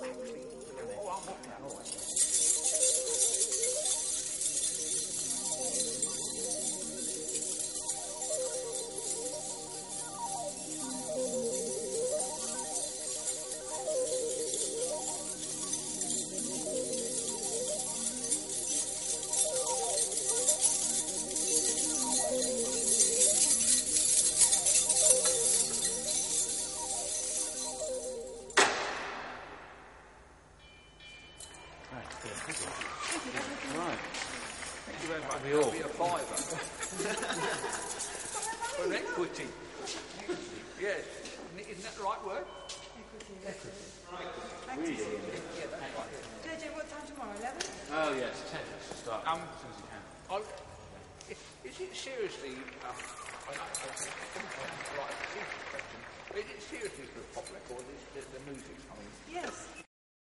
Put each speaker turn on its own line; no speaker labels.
两个王后，两个王。
We all. Be a fiver. For equity. Yes. Isn't that the right word?
JJ, what time tomorrow? 11?
Oh, yes, 10 to start
Um,
as soon as you can.
Is it seriously, um, I know, I think it's a question, is it seriously for the pop record, is the, the music's coming?
Yes.